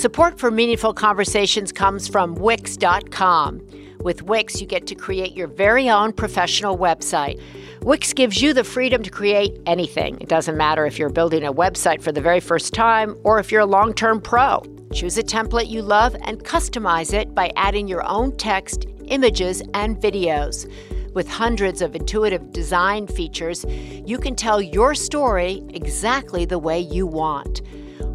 Support for Meaningful Conversations comes from Wix.com. With Wix, you get to create your very own professional website. Wix gives you the freedom to create anything. It doesn't matter if you're building a website for the very first time or if you're a long term pro. Choose a template you love and customize it by adding your own text, images, and videos. With hundreds of intuitive design features, you can tell your story exactly the way you want.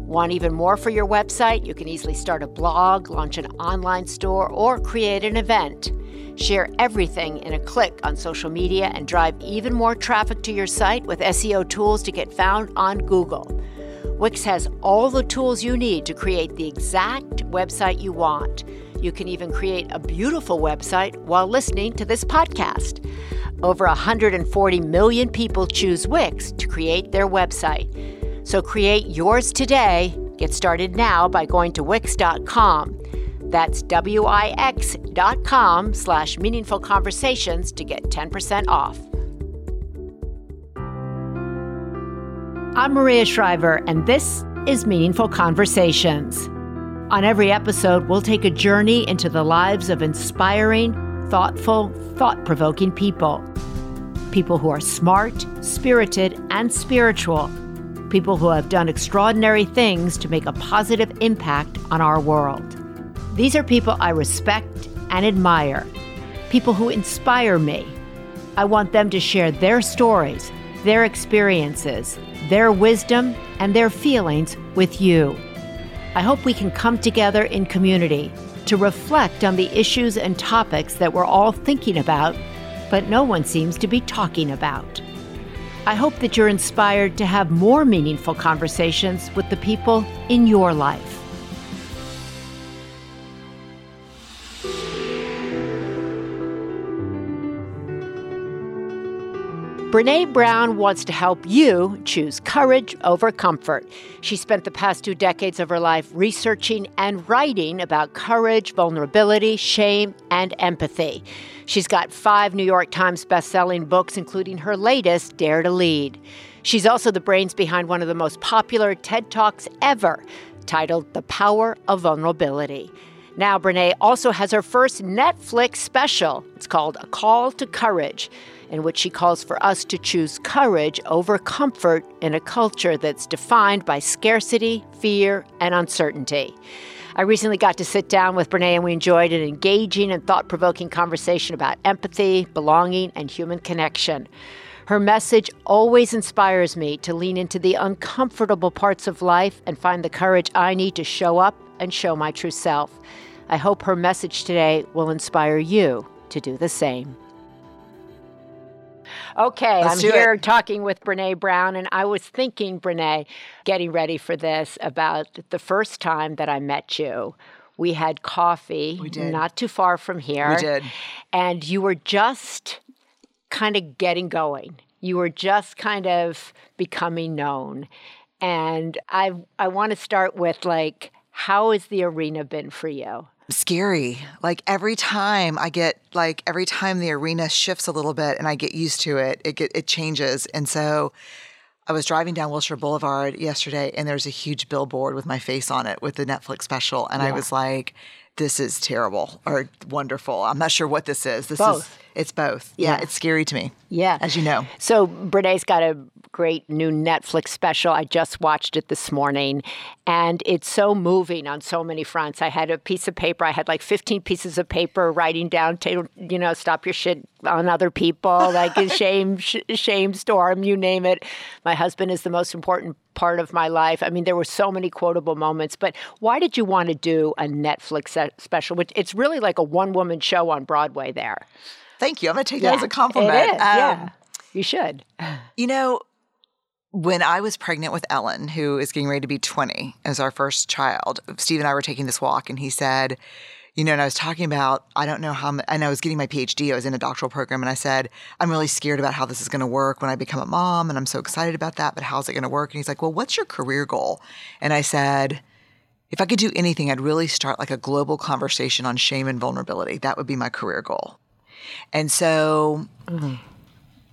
Want even more for your website? You can easily start a blog, launch an online store, or create an event. Share everything in a click on social media and drive even more traffic to your site with SEO tools to get found on Google. Wix has all the tools you need to create the exact website you want. You can even create a beautiful website while listening to this podcast. Over 140 million people choose Wix to create their website. So create yours today. Get started now by going to Wix.com. That's W-I-X dot com slash meaningful conversations to get 10% off. I'm Maria Shriver, and this is Meaningful Conversations. On every episode, we'll take a journey into the lives of inspiring, thoughtful, thought provoking people. People who are smart, spirited, and spiritual. People who have done extraordinary things to make a positive impact on our world. These are people I respect and admire, people who inspire me. I want them to share their stories, their experiences, their wisdom, and their feelings with you. I hope we can come together in community to reflect on the issues and topics that we're all thinking about, but no one seems to be talking about. I hope that you're inspired to have more meaningful conversations with the people in your life. Brene Brown wants to help you choose courage over comfort. She spent the past two decades of her life researching and writing about courage, vulnerability, shame, and empathy. She's got five New York Times bestselling books, including her latest, Dare to Lead. She's also the brains behind one of the most popular TED Talks ever, titled The Power of Vulnerability. Now, Brene also has her first Netflix special. It's called A Call to Courage in which she calls for us to choose courage over comfort in a culture that's defined by scarcity, fear, and uncertainty. I recently got to sit down with Brene and we enjoyed an engaging and thought provoking conversation about empathy, belonging, and human connection. Her message always inspires me to lean into the uncomfortable parts of life and find the courage I need to show up and show my true self. I hope her message today will inspire you to do the same. Okay, Let's I'm here it. talking with Brene Brown, and I was thinking, Brene, getting ready for this about the first time that I met you. We had coffee we did. not too far from here. We did. And you were just kind of getting going. You were just kind of becoming known. And I I want to start with like how has the arena been for you? Scary. Like every time I get like every time the arena shifts a little bit and I get used to it, it get, it changes. And so I was driving down Wilshire Boulevard yesterday and there's a huge billboard with my face on it with the Netflix special and yeah. I was like this is terrible or wonderful. I'm not sure what this is. This both. is it's both. Yeah, yeah, it's scary to me. Yeah. As you know. So Brene's got a great new Netflix special. I just watched it this morning, and it's so moving on so many fronts. I had a piece of paper. I had like 15 pieces of paper writing down, you know, stop your shit on other people, like shame, sh- shame storm, you name it. My husband is the most important part of my life. I mean, there were so many quotable moments. But why did you want to do a Netflix special? Which it's really like a one woman show on Broadway there. Thank you. I'm going to take yeah, that as a compliment. It is. Um, yeah. You should. You know, when I was pregnant with Ellen, who is getting ready to be 20 as our first child, Steve and I were taking this walk, and he said, you know, and I was talking about, I don't know how, and I was getting my PhD, I was in a doctoral program, and I said, I'm really scared about how this is going to work when I become a mom, and I'm so excited about that, but how's it going to work? And he's like, Well, what's your career goal? And I said, if I could do anything, I'd really start like a global conversation on shame and vulnerability. That would be my career goal. And so, mm-hmm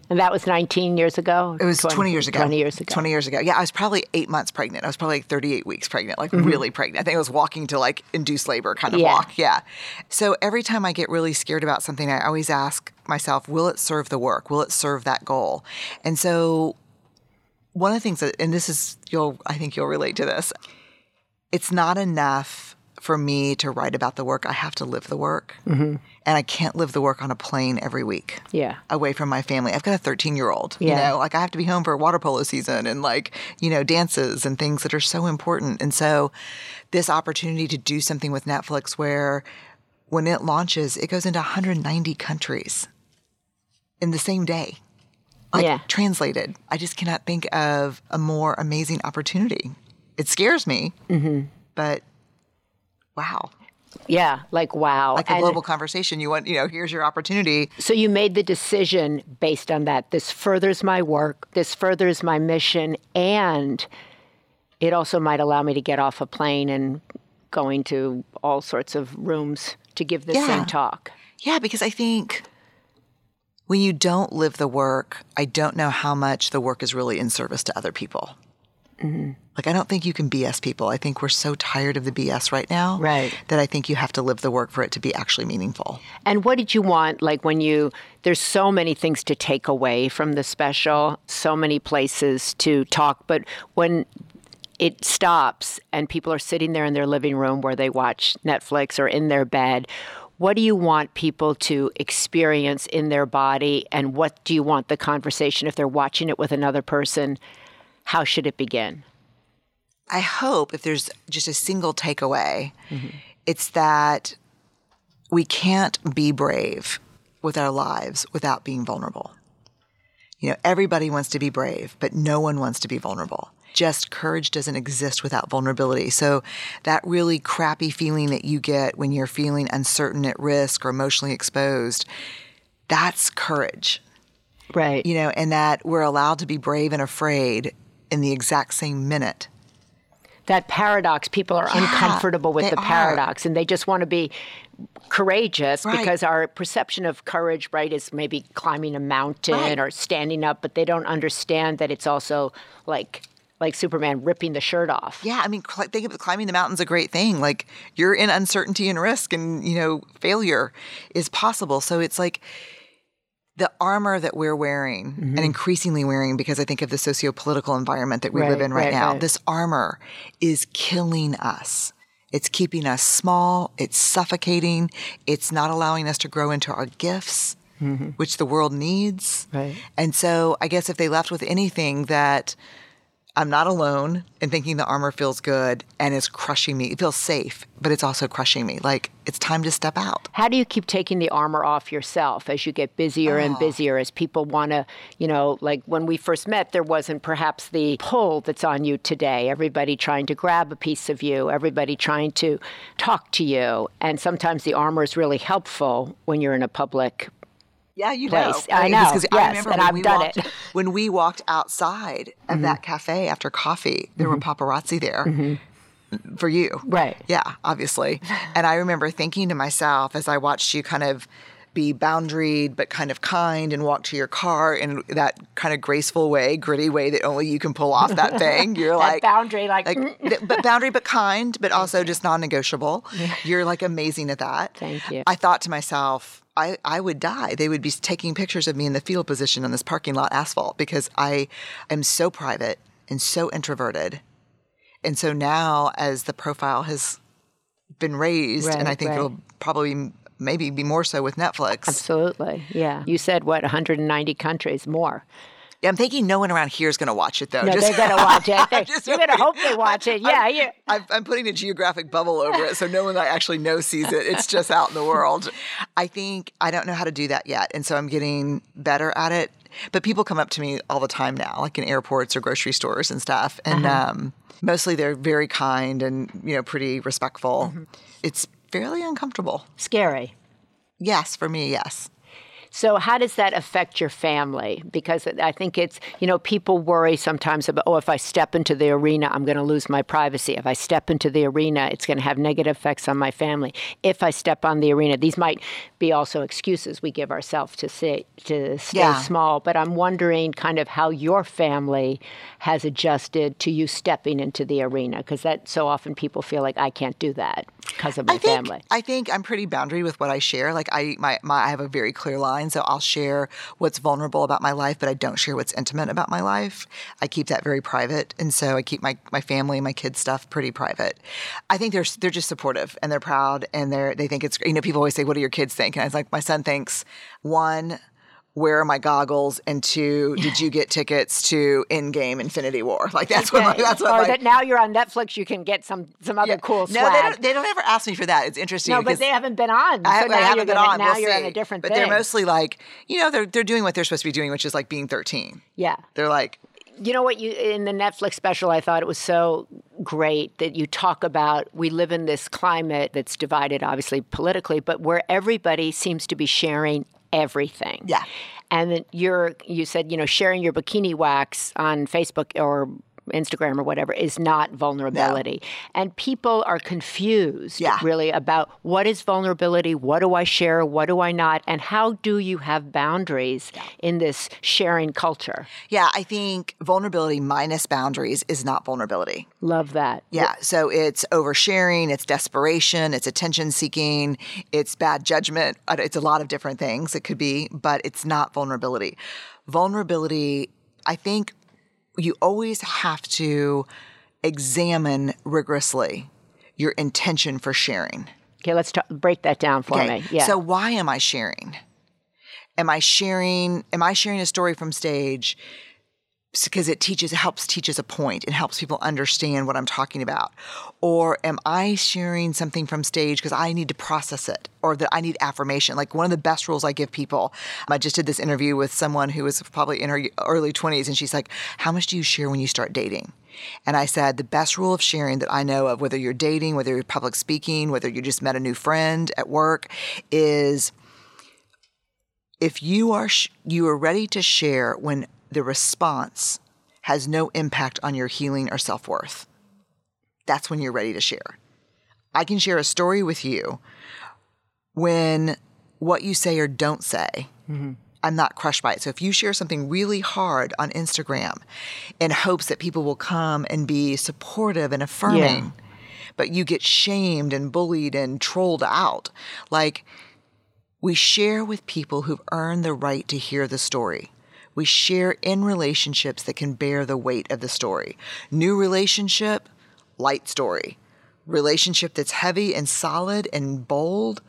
And that was 19 years ago? It was 20, years ago. 20 years ago. 20 years ago. Yeah, I was probably eight months pregnant. I was probably like 38 weeks pregnant, like mm-hmm. really pregnant. I think I was walking to like induced labor kind of Yeah. walk. Yeah. So every time I get really scared about something, I always ask myself, will it serve the work? Will it serve that goal? And so one of the things that, and this is, you'll, I think you'll relate to this. It's not enough for me to write about the work. I have to live the work. Mm-hmm. And I can't live the work on a plane every week Yeah. away from my family. I've got a 13 year old, you Yeah. know, like I have to be home for water polo season and like, you know, dances and things that are so important. And so this opportunity to do something with Netflix where when it launches, it goes into 190 countries in the same day. Like Yeah. translated. I just cannot think of a more amazing opportunity. It scares me, Mm-hmm. but wow. Yeah. Like, wow. Like a And- global conversation, you want, you know, here's your opportunity. So you made the decision based on that. This furthers my work, this furthers my mission, and it also might allow me to get off a plane and going to all sorts of rooms to give the Yeah. same talk. Yeah, because I think when you don't live the work, I don't know how much the work is really in service to other people. Mm-hmm. Like, I don't think you can BS people. I think we're so tired of the BS right now Right. that I think you have to live the work for it to be actually meaningful. And what did you want? Like when you, there's so many things to take away from the special, so many places to talk, but when it stops and people are sitting there in their living room where they watch Netflix or in their bed, what do you want people to experience in their body? And what do you want the conversation, if they're watching it with another person, how should it begin? I hope if there's just a single takeaway, it's that we can't be brave with our lives without being vulnerable. You know, everybody wants to be brave, but no one wants to be vulnerable. Just courage doesn't exist without vulnerability. So, that really crappy feeling that you get when you're feeling uncertain, at risk, or emotionally exposed, that's courage Right. you know, and that we're allowed to be brave and afraid in the exact same minute. that paradox people are uncomfortable with the are. paradox and they just want to be courageous Right. because our perception of courage right is maybe climbing a mountain Right. or standing up but they don't understand that it's also like like superman ripping the shirt off Yeah, I mean, think of climbing the mountain's a great thing. Like you're in uncertainty and risk, and you know, failure is possible. So it's like the armor that we're wearing and mm-hmm. increasingly wearing because I think of the socio-political environment that we live in right, right, now. right. This armor is killing us. It's keeping us small. It's suffocating. It's not allowing us to grow into our gifts, mm-hmm. which the world needs. Right. And so I guess if they left with anything that I'm not alone in thinking the armor feels good and it's crushing me. It feels safe, but it's also crushing me. Like it's time to step out. how do you keep taking the armor off yourself as you get busier Oh. and busier as people want to you know like when we first met there wasn't perhaps the pull that's on you today everybody trying to grab a piece of you everybody trying to talk to you and sometimes the armor is really helpful when you're in a public Yeah, you place. know. I know, Because yes, I and I've done walked, it. Mm-hmm. When we walked outside of that mm-hmm. cafe after coffee, there were mm-hmm. paparazzi there. Mm-hmm. For you. Right. Yeah, obviously. And I remember thinking to myself as I watched you kind of be boundaried but kind of kind and walk to your car in that kind of graceful way, gritty way that only you can pull off that thing. You're That like boundary, like, like mm. but boundary but kind, but also just non-negotiable. You're like amazing at that. Thank you. I thought to myself, I, I would die. They would be taking pictures of me in the field position on this parking lot asphalt because I am so private and so introverted. And so now, as the profile has been raised, and I think right. it'll probably maybe be more so with Netflix. absolutely yeah you said what 190 countries more Yeah, I'm thinking no one around here is going to watch it though. no Just- they're gonna watch it They- Just you're gonna hoping- hope they watch it yeah yeah I'm, I'm putting a geographic bubble over it so no one that I actually know sees it. It's just out in the world. I think I don't know how to do that yet. And so I'm getting better at it. But people come up to me all the time now, like in airports or grocery stores and stuff. And um, mostly they're very kind and, you know, pretty respectful. It's fairly uncomfortable. scary Yes, for me, yes. So, how does that affect your family? Because I think it's, you know, people worry sometimes about, oh, if I step into the arena, I'm going to lose my privacy. If I step into the arena, it's going to have negative effects on my family. If I step on the arena, these might be also excuses we give ourselves to say, to stay Yeah. small. But I'm wondering kind of how your family has adjusted to you stepping into the arena, because that so often people feel like I can't do that because of my I think family. I think I'm pretty boundary with what I share. Like I my, my I have a very clear line, so I'll share what's vulnerable about my life, but I don't share what's intimate about my life. I keep that very private, and so I keep my my family, my kids stuff pretty private. I think they're they're just supportive and they're proud and they're they think it's you know people always say what do your kids think and I was like my son thinks one where are my goggles and two did you get tickets to Endgame Infinity War like that's what my, that's what or my, that now you're on Netflix, you can get some some other cool no, swag. they don't, they don't ever ask me for that. It's interesting. no, but they haven't been on. I, so I haven't been on. Now we'll you're see. on a different But thing. they're mostly like, you know, they're they're doing what they're supposed to be doing, which is like being 13. yeah. They're like, You know what? You in the Netflix special, I thought it was so great that you talk about we live in this climate that's divided, obviously politically, but where everybody seems to be sharing everything. Yeah. And then you're you said you know sharing your bikini wax on Facebook or Instagram or whatever is not vulnerability. And people are confused Yeah. really about what is vulnerability, what do I share, what do I not, and how do you have boundaries in this sharing culture? yeah, I think vulnerability minus boundaries is not vulnerability. Love that. Yeah, so it's oversharing, it's desperation, it's attention seeking, it's bad judgment. Uh, It's a lot of different things it could be, but it's not vulnerability. Vulnerability, I think you always have to examine rigorously your intention for sharing. Okay, let's break that down for me. Yeah. So why am I sharing? Am I sharing? Am I sharing a story from stage? Because it teaches, it helps teaches a point. It helps people understand what I'm talking about. Or am I sharing something from stage because I need to process it, or that I need affirmation? Like one of the best rules I give people. I just did this interview with someone who was probably in her early 20s, and she's like, "How much do you share when you start dating?" And I said, the best rule of sharing that I know of, whether you're dating, whether you're public speaking, whether you just met a new friend at work, is if you are sh- you are ready to share when the response has no impact on your healing or self-worth. That's when you're ready to share. I can share a story with you when what you say or don't say mm-hmm. I'm not crushed by it. So if you share something really hard on Instagram in hopes that people will come and be supportive and affirming, but you get shamed and bullied and trolled out, like we share with people who've earned the right to hear the story. We share in relationships that can bear the weight of the story. New relationship, light story. Relationship that's heavy and solid and bold,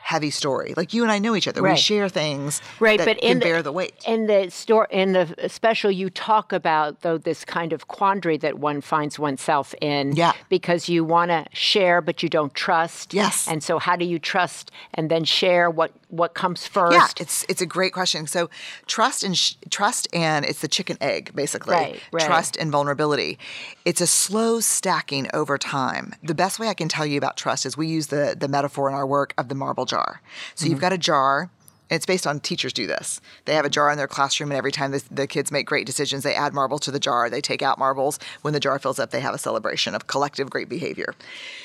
heavy story. Like you and I know each other. We share things Right, but can in the, bear the weight. in the store in the special, you talk about though this kind of quandary that one finds oneself in. Yeah. Because you want to share, but you don't trust. Yes. And so, how do you trust and then share what what comes first? Yeah, it's it's a great question. So trust and sh- trust and it's the chicken egg basically. Right, right. Trust and vulnerability. It's a slow stacking over time. The best way I can tell you about trust is we use the the metaphor in our work of the marble jar. So Mm-hmm. you've got a jar. and It's based on teachers do this. They have a jar in their classroom, and every time the, the kids make great decisions, they add marble to the jar. They take out marbles. When the jar fills up, they have a celebration of collective great behavior.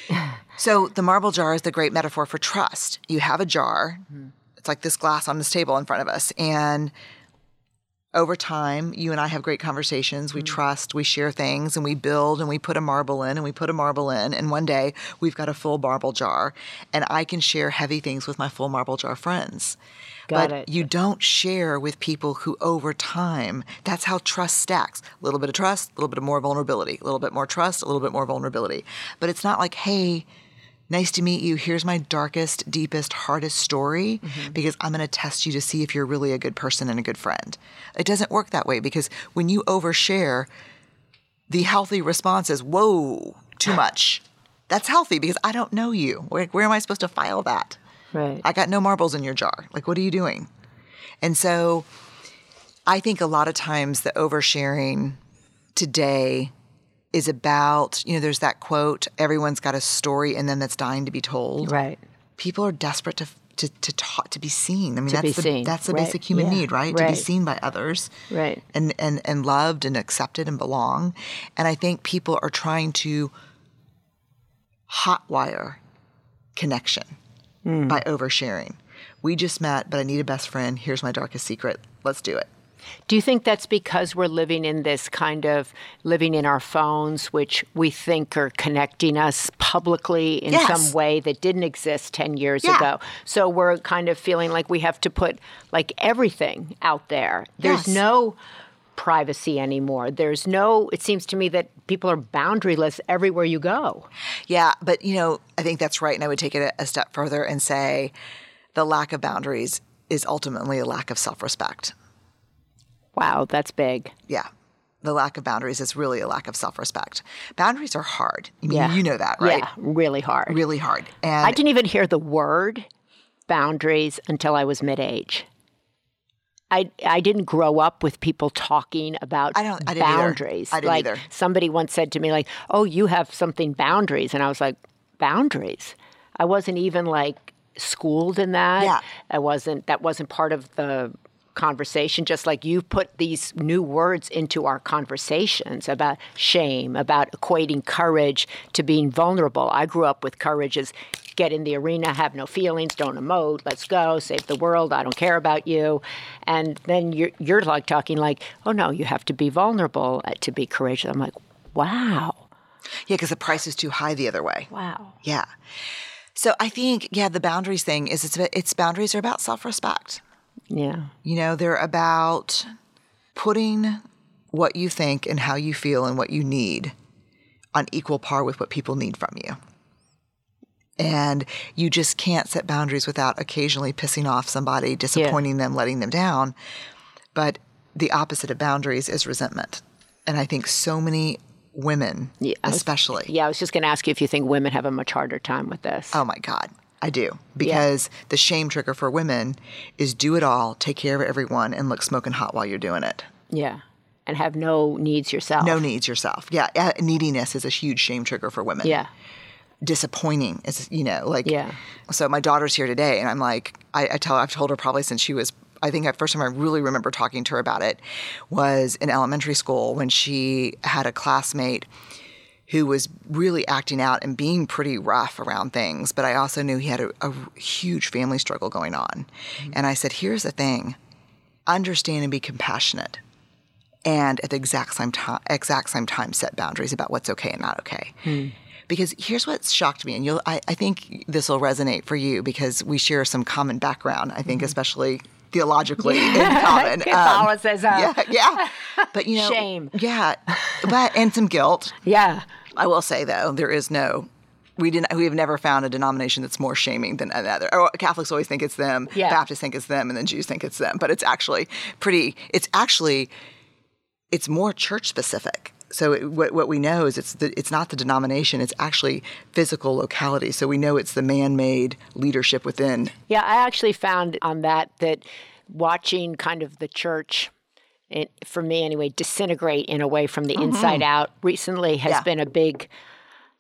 So the marble jar is the great metaphor for trust. You have a jar. It's like this glass on this table in front of us. And over time, you and I have great conversations. We mm. trust, we share things, and we build and we put a marble in and we put a marble in. And one day we've got a full marble jar, and I can share heavy things with my full marble jar friends. Got but it. you don't share with people who over time, that's how trust stacks. A little bit of trust, a little bit of more vulnerability, a little bit more trust, a little bit more vulnerability. But it's not like, hey, nice to meet you. Here's my darkest, deepest, hardest story mm-hmm. because I'm going to test you to see if you're really a good person and a good friend. It doesn't work that way because when you overshare, the healthy response is, whoa, too much. That's healthy because I don't know you. Where, where am I supposed to file that? right. I got no marbles in your jar. Like, what are you doing? And so I think a lot of times the oversharing today is about, you know, there's that quote, everyone's got a story in them that's dying to be told. right. People are desperate to to to talk to be seen. I mean, To that's the seen, that's the right, basic human yeah, need, right? To be seen by others, Right. And and and loved and accepted and belong. And I think people are trying to hotwire connection Hmm. by oversharing. We just met, but I need a best friend. Here's my darkest secret. Let's do it. Do you think that's because we're living in this kind of living in our phones, which we think are connecting us publicly in Yes. some way that didn't exist 10 years Yeah. ago? So we're kind of feeling like we have to put like everything out there. There's Yes. no privacy anymore. There's no, it seems to me that people are boundaryless everywhere you go. Yeah, but you know, I think that's right. And I would take it a, a step further and say the lack of boundaries is ultimately a lack of self respect. Wow, that's big. Yeah. The lack of boundaries is really a lack of self respect. Boundaries are hard. I mean, Yeah. you know that, right? Yeah, really hard. Really hard. And I didn't even hear the word boundaries until I was mid age. I, I didn't grow up with people talking about I don't- I didn't either. boundaries. I didn't like either. somebody once said to me, like, "Oh, you have something boundaries," and I was like, "Boundaries." I wasn't even like schooled in that. Yeah. I wasn't. That wasn't part of the conversation. Just like you put these new words into our conversations about shame, about equating courage to being vulnerable. I grew up with courage as get in the arena, have no feelings, don't emote, let's go, save the world, I don't care about you. And then you're, you're like talking like, oh no, you have to be vulnerable uh, to be courageous. I'm like, wow, yeah, because the price is too high the other way. wow. Yeah. So I think, yeah, the boundaries thing is it's, it's boundaries are about self respect. Yeah. You know, they're about putting what you think and how you feel and what you need on equal par with what people need from you. And you just can't set boundaries without occasionally pissing off somebody, disappointing them, letting them down. But the opposite of boundaries is resentment. And I think so many women, Yeah, I was- especially, Yeah, I was just going to ask you if you think women have a much harder time with this. Oh my God, I do. Because the shame trigger for women is do it all, take care of everyone, and look smoking hot while you're doing it. Yeah. And have no needs yourself. No needs yourself. Yeah, uh, neediness is a huge shame trigger for women. Yeah. Disappointing is, you know, like. Yeah. So my daughter's here today, and I'm like, I, I tell, I've told her probably since she was. I think the first time I really remember talking to her about it was in elementary school when she had a classmate who was really acting out and being pretty rough around things. But I also knew he had a, a huge family struggle going on. And I said, here's the thing understand and be compassionate. And at the exact same time, exact same time, set boundaries about what's okay and not okay. Because here's what's shocked me, and you'll, I, I think this will resonate for you because we share some common background. I think, especially theologically in common. Um, yeah, yeah. But you know, Shame. Yeah, but and some guilt. Yeah. I will say though, there is no. We didn't. We have never found a denomination that's more shaming than another. Or Catholics always think it's them. Yeah. Baptists think it's them, and then Jews think it's them. But it's actually pretty. It's actually. It's more church specific. So it, what, what we know is it's the, it's not the denomination. It's actually physical locality. So we know it's the man-made leadership within. Yeah, I actually found on that that watching kind of the church, for me anyway, disintegrate in a way from the inside out recently has Mm-hmm. Yeah. been a big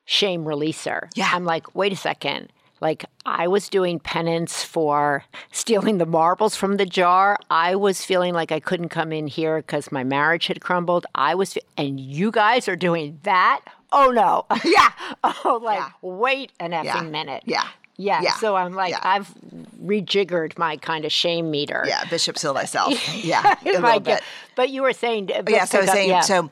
shame releaser. Yeah. I'm like, wait a second. Like I was doing penance for stealing the marbles from the jar. I was feeling like I couldn't come in here because my marriage had crumbled. I was, fe- and you guys are doing that. Oh no! Yeah. Oh, like Yeah. wait an effing Yeah. minute. Yeah. Yeah. Yeah. So I'm like. I've rejiggered my kind of shame meter. Yeah, Bishop Still Thyself. Yeah, a little bit. But you were saying, uh, yeah, so I was up- saying, yeah. so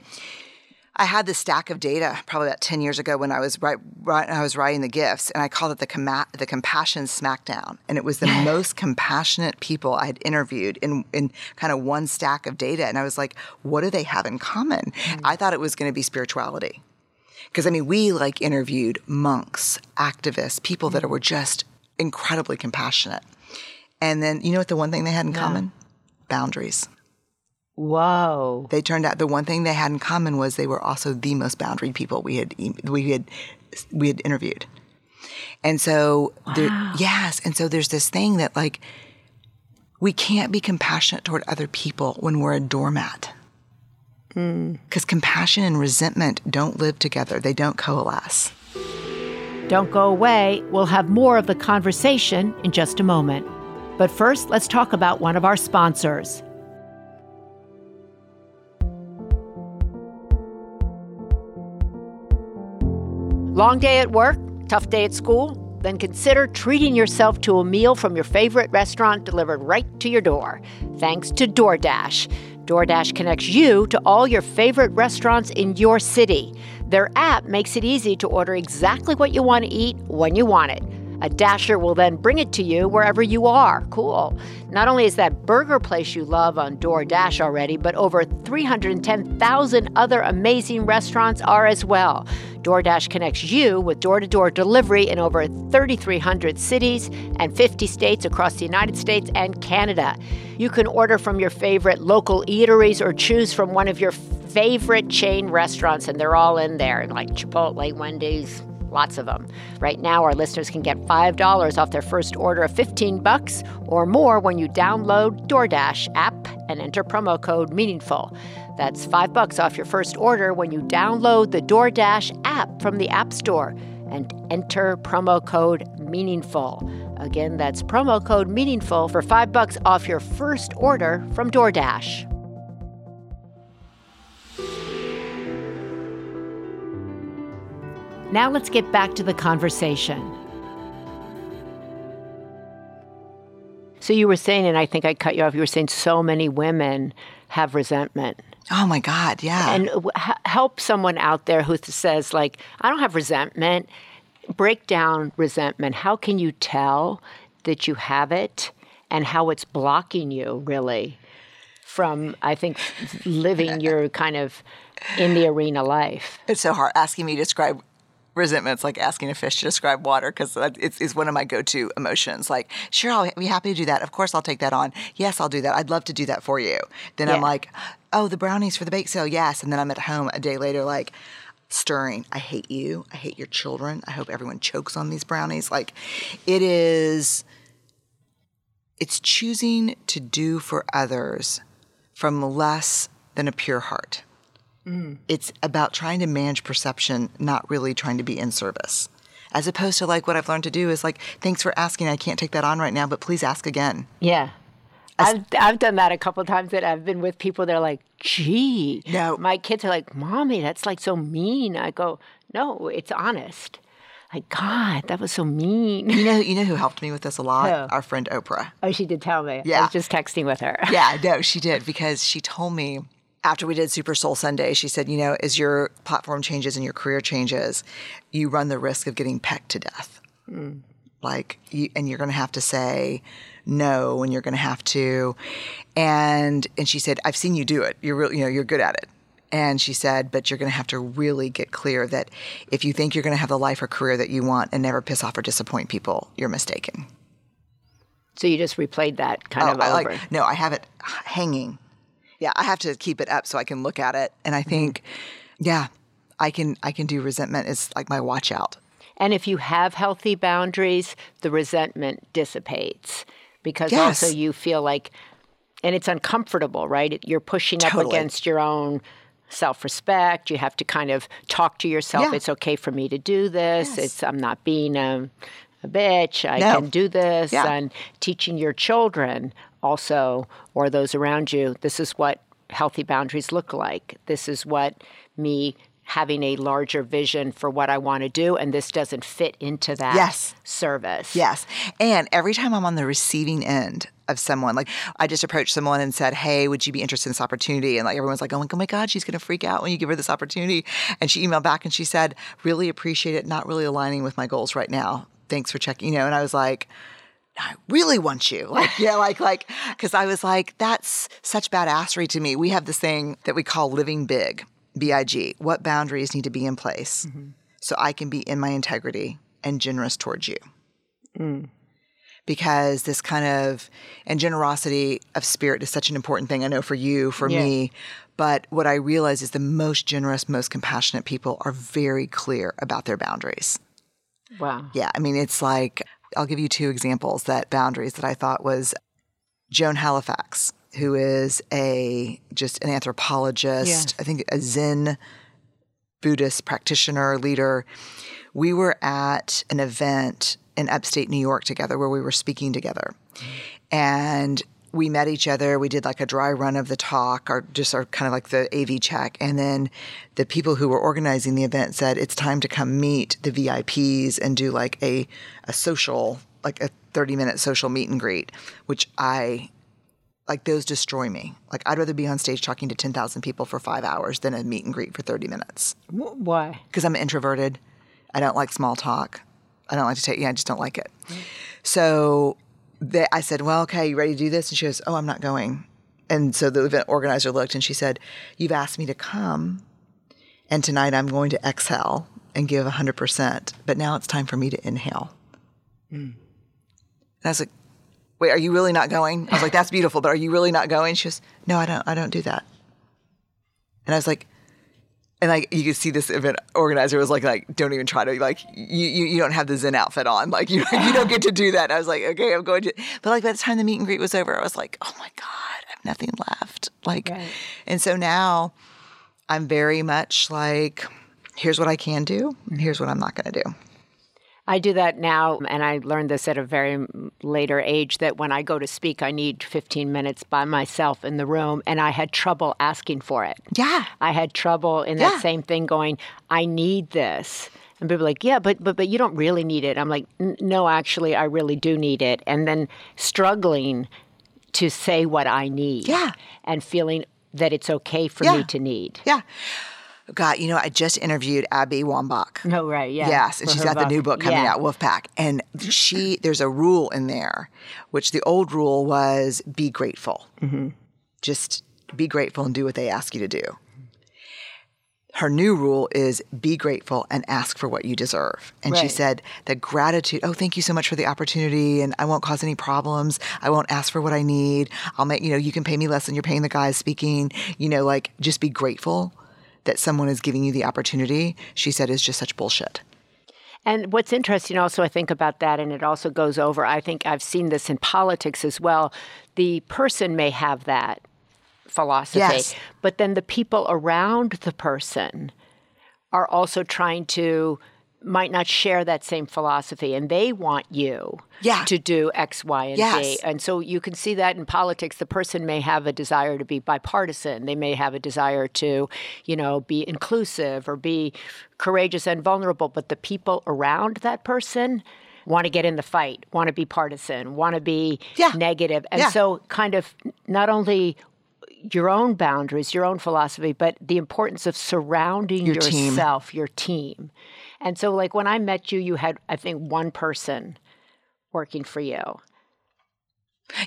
I had this stack of data probably about ten years ago when I was right, right I was writing the gifts, and I called it the comma- the compassion smackdown, and it was the most compassionate people I had interviewed in in kind of one stack of data, and I was like, what do they have in common? I thought it was going to be spirituality. Because I mean, we like interviewed monks, activists, people that were just incredibly compassionate. And then, you know what the one thing they had in common? Boundaries. Whoa. They turned out the one thing they had in common was they were also the most boundary people we had we had we had interviewed. And so there, yes, and so there's this thing that like we can't be compassionate toward other people when we're a doormat. Mm. Because compassion and resentment don't live together; they don't coalesce. Don't go away. We'll have more of the conversation in just a moment. But first, let's talk about one of our sponsors. Long day at work? Tough day at school? Then consider treating yourself to a meal from your favorite restaurant delivered right to your door. Thanks to DoorDash. DoorDash connects you to all your favorite restaurants in your city. Their app makes it easy to order exactly what you want to eat when you want it. A dasher will then bring it to you wherever you are. Cool. Not only is that burger place you love on DoorDash already, but over 310,000 other amazing restaurants are as well. DoorDash connects you with door to door delivery in over 3,300 cities and 50 states across the United States and Canada. You can order from your favorite local eateries or choose from one of your favorite chain restaurants, and they're all in there, like Chipotle, Wendy's, lots of them. Right now, our listeners can get $5 off their first order of 15 bucks or more when you download DoorDash app and enter promo code MEANINGFUL. That's 5 bucks off your first order when you download the DoorDash app from the App Store and enter promo code MEANINGFUL. Again, that's promo code MEANINGFUL for 5 bucks off your first order from DoorDash. Now let's get back to the conversation. So you were saying, and I think I cut you off, you were saying so many women have resentment. Oh my God, yeah. And h- help someone out there who says, like, I don't have resentment. Break down resentment. How can you tell that you have it and how it's blocking you, really, from, I think, living your kind of in the arena life? It's so hard asking me to describe resentment's like asking a fish to describe water because it's, it's, one of my go-to emotions. Like sure i'll be happy to do that. Of course i'll take that on. Yes i'll do that. I'd love to do that for you. Then yeah. i'm like oh the brownies for the bake sale yes. And then i'm at home a day later like stirring. I hate you. I hate your children. I hope everyone chokes on these brownies. Like it is it's choosing to do for others from less than a pure heart Mm. It's about trying to manage perception, not really trying to be in service. As opposed to like what I've learned to do is like, thanks for asking. I can't take that on right now, but please ask again. Yeah. I've, I've done that a couple times that I've been with people. They're like, gee, no. my kids are like, mommy, that's like so mean. I go, no, it's honest. Like, God, that was so mean. You know, you know who helped me with this a lot? Who? Our friend Oprah. Oh, she did tell me. Yeah. I was just texting with her. yeah, no, she did because she told me after we did Super Soul Sunday, she said, you know, as your platform changes and your career changes, you run the risk of getting pecked to death. Mm. Like, you, and you're going to have to say no, and you're going to have to, and and she said, I've seen you do it. You're real, you know, you're good at it. And she said, but you're going to have to really get clear that if you think you're going to have the life or career that you want and never piss off or disappoint people, you're mistaken. So you just replayed that kind oh, of over. Like, no, I have it hanging yeah, I have to keep it up so I can look at it. And I mm-hmm. think, yeah, I can I can do resentment is like my watch out. And if you have healthy boundaries, the resentment dissipates because yes. also you feel like and it's uncomfortable, right? You're pushing totally. up against your own self-respect. You have to kind of talk to yourself. Yeah. It's okay for me to do this. Yes. It's I'm not being a, a bitch. I no. can do this. Yeah. And teaching your children also, or those around you, this is what healthy boundaries look like. This is what me having a larger vision for what I want to do, and this doesn't fit into that yes. service. Yes. And every time I'm on the receiving end of someone, like I just approached someone and said, Hey, would you be interested in this opportunity? And like everyone's like, Oh my oh God, she's going to freak out when you give her this opportunity. And she emailed back and she said, Really appreciate it, not really aligning with my goals right now. Thanks for checking, you know. And I was like, I really want you. Like, yeah, like, like, because I was like, that's such badassery to me. We have this thing that we call living big, B I G. What boundaries need to be in place mm-hmm. so I can be in my integrity and generous towards you? Mm. Because this kind of, and generosity of spirit is such an important thing, I know for you, for yeah. me. But what I realize is the most generous, most compassionate people are very clear about their boundaries. Wow. Yeah. I mean, it's like I'll give you two examples that boundaries that I thought was Joan Halifax, who is a just an anthropologist, yes. I think a Zen Buddhist practitioner, leader. we were at an event in upstate New York together where we were speaking together. And we met each other. We did like a dry run of the talk, or just our kind of like the AV check. And then the people who were organizing the event said it's time to come meet the VIPs and do like a a social, like a thirty minute social meet and greet, which I like those destroy me. Like I'd rather be on stage talking to ten thousand people for five hours than a meet and greet for thirty minutes Why? because I'm introverted. I don't like small talk. I don't like to take. Yeah, I just don't like it. So they, I said, "Well, okay, you ready to do this?" And she goes, "Oh, I'm not going." And so the event organizer looked and she said, "You've asked me to come, and tonight I'm going to exhale and give 100 percent. But now it's time for me to inhale." And I was like, "Wait, are you really not going?" I was like, "That's beautiful, but are you really not going?" She goes, "No, I don't. I don't do that." And I was like, and like you could see this event organizer was like like don't even try to like you you, you don't have the Zen outfit on like you you don't get to do that. And I was like okay I'm going to but like by the time the meet and greet was over I was like oh my god I have nothing left like Right. and so now I'm very much like here's what I can do and here's what I'm not going to do. I do that now, and I learned this at a very mm, later age that when I go to speak, I need 15 minutes by myself in the room, and I had trouble asking for it. Yeah. I had trouble in Yeah. that same thing going, I need this. And people are like, yeah, but, but, but you don't really need it. I'm like, no, actually, I really do need it. And then struggling to say what I need. Yeah. And feeling that it's okay for Yeah. me to need. Yeah. God, you know, I just interviewed Abby Wambach. No, right. Yeah. Yes, and she's got the new book coming Yeah. out, Wolfpack. And she, there's a rule in there, which the old rule was be grateful. Mm-hmm. Just be grateful and do what they ask you to do. Her new rule is be grateful and ask for what you deserve. And she said that gratitude, oh, thank you so much for the opportunity and I won't cause any problems. I won't ask for what I need. I'll make, you know, you can pay me less than you're paying the guy speaking. You know, like just be grateful that someone is giving you the opportunity. She said is just such bullshit. And what's interesting also, I think, about that, and it also goes over, I think I've seen this in politics as well. The person may have that philosophy, Yes. but then the people around the person are also trying to, might not share that same philosophy, and they want you Yeah. to do X, Y, and Z. And so you can see that in politics. The person may have a desire to be bipartisan. They may have a desire to, you know, be inclusive or be courageous and vulnerable. But the people around that person want to get in the fight, want to be partisan, want to be Yeah. negative. And Yeah. so, kind of not only your own boundaries, your own philosophy, but the importance of surrounding Your team. yourself, your team. And so, like when I met you, you had, I think, one person working for you.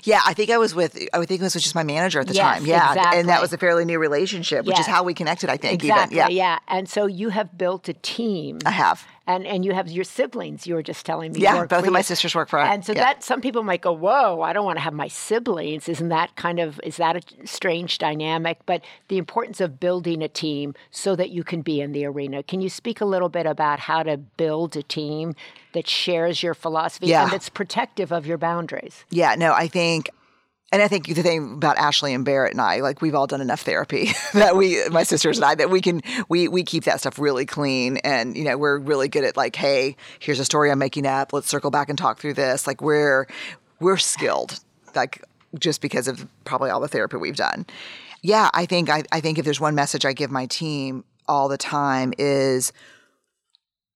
Yeah, I think I was with. I think it was just my manager at the Yes, time. Yeah, Exactly. and that was a fairly new relationship, which is how we connected. I think Exactly. even. Yeah, yeah. And so you have built a team. I have. And and you have your siblings. You were just telling me. Yeah, both of my sisters work for. Us. And so yeah. that some people might go, "Whoa, I don't want to have my siblings." Isn't that kind of is that a strange dynamic? But the importance of building a team so that you can be in the arena. Can you speak a little bit about how to build a team that shares your philosophy Yeah. and that's protective of your boundaries? Yeah, no, I think, and I think the thing about Ashley and Barrett and I, like we've all done enough therapy that we, my sisters and I, that we can we we keep that stuff really clean, and you know we're really good at like, hey, here's a story I'm making up. Let's circle back and talk through this. Like we're we're skilled, like just because of probably all the therapy we've done. Yeah, I think I, I think if there's one message I give my team all the time is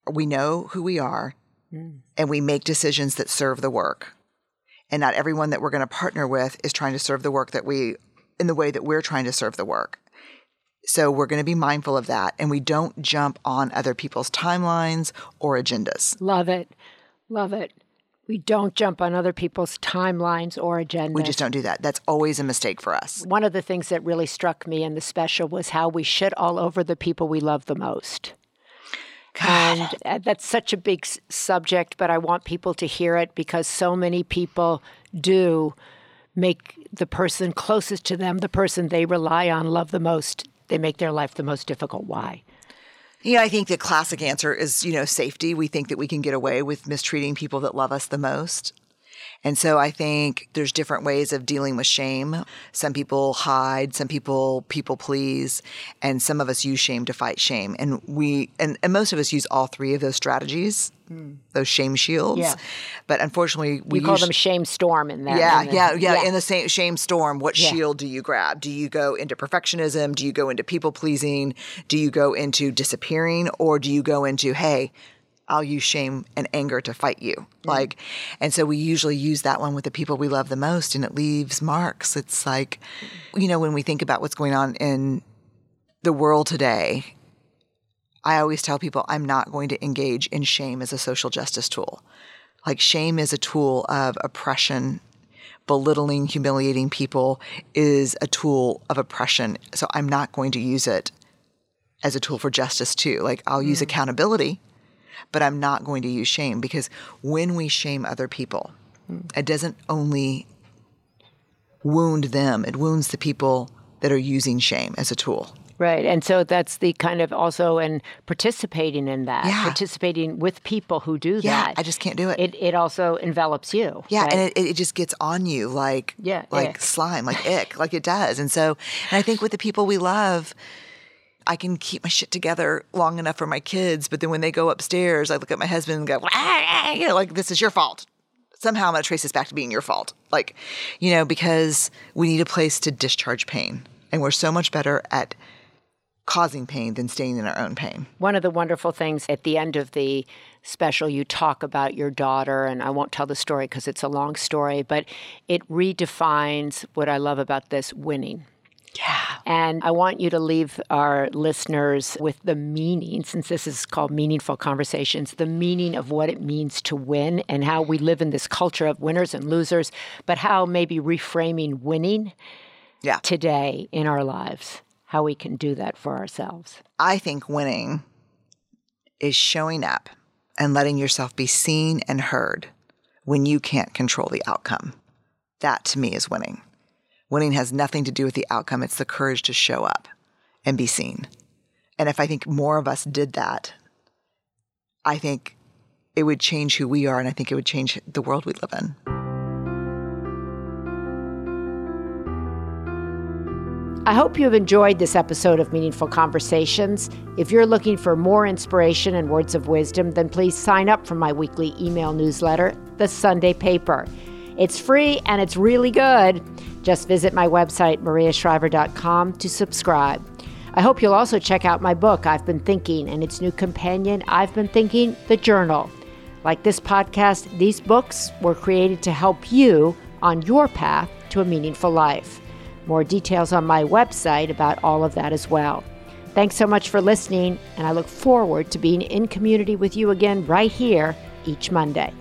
we know who we are hmm. and we make decisions that serve the work and not everyone that we're going to partner with is trying to serve the work that we in the way that we're trying to serve the work so we're going to be mindful of that and we don't jump on other people's timelines or agendas Love it, love it. We don't jump on other people's timelines or agendas. we just don't do that that's always a mistake for us One of the things that really struck me in the special was how we shit all over the people we love the most. And uh, that's such a big s- subject, but I want people to hear it because so many people do make the person closest to them, the person they rely on, love the most. They make their life the most difficult. Why? Yeah, I think the classic answer is, you know, safety. We think that we can get away with mistreating people that love us the most. And so I think there's different ways of dealing with shame. Some people hide, some people people please, and some of us use shame to fight shame. And we and, and most of us use all three of those strategies, mm. those shame shields. Yeah. But unfortunately, we you call them shame storm in there. Yeah, in the, yeah, yeah, yeah, In the same shame storm, what yeah. shield do you grab? Do you go into perfectionism? Do you go into people pleasing? Do you go into disappearing, or do you go into hey? I'll use shame and anger to fight you. Mm-hmm. Like, and so we usually use that one with the people we love the most, and it leaves marks. It's like, you know, when we think about what's going on in the world today, I always tell people I'm not going to engage in shame as a social justice tool. Like, shame is a tool of oppression. Belittling, humiliating people is a tool of oppression. So I'm not going to use it as a tool for justice, too. Like, I'll use mm. accountability but I'm not going to use shame because when we shame other people, it doesn't only wound them, it wounds the people that are using shame as a tool. Right. And so that's the kind of also and participating in that, yeah. participating with people who do yeah, that. I just can't do it. It, it also envelops you. Yeah. Right? And it, it just gets on you like, yeah, like ick. slime, like ick, like it does. And so, and I think with the people we love, I can keep my shit together long enough for my kids, but then when they go upstairs, I look at my husband and go, you know, like this is your fault. Somehow I'm gonna trace this back to being your fault. Like, you know, because we need a place to discharge pain. And we're so much better at causing pain than staying in our own pain. One of the wonderful things at the end of the special, you talk about your daughter, and I won't tell the story because it's a long story, but it redefines what I love about this winning. Yeah. And I want you to leave our listeners with the meaning, since this is called Meaningful Conversations, the meaning of what it means to win and how we live in this culture of winners and losers, but how maybe reframing winning yeah. today in our lives, how we can do that for ourselves. I think winning is showing up and letting yourself be seen and heard when you can't control the outcome. That to me is winning. Winning has nothing to do with the outcome, it's the courage to show up and be seen. And if I think more of us did that, I think it would change who we are, and I think it would change the world we live in. I hope you have enjoyed this episode of Meaningful Conversations. If you're looking for more inspiration and words of wisdom, then please sign up for my weekly email newsletter, The Sunday Paper. It's free and it's really good. Just visit my website, mariashriver.com, to subscribe. I hope you'll also check out my book, I've Been Thinking, and its new companion, I've Been Thinking, The Journal. Like this podcast, these books were created to help you on your path to a meaningful life. More details on my website about all of that as well. Thanks so much for listening, and I look forward to being in community with you again right here each Monday.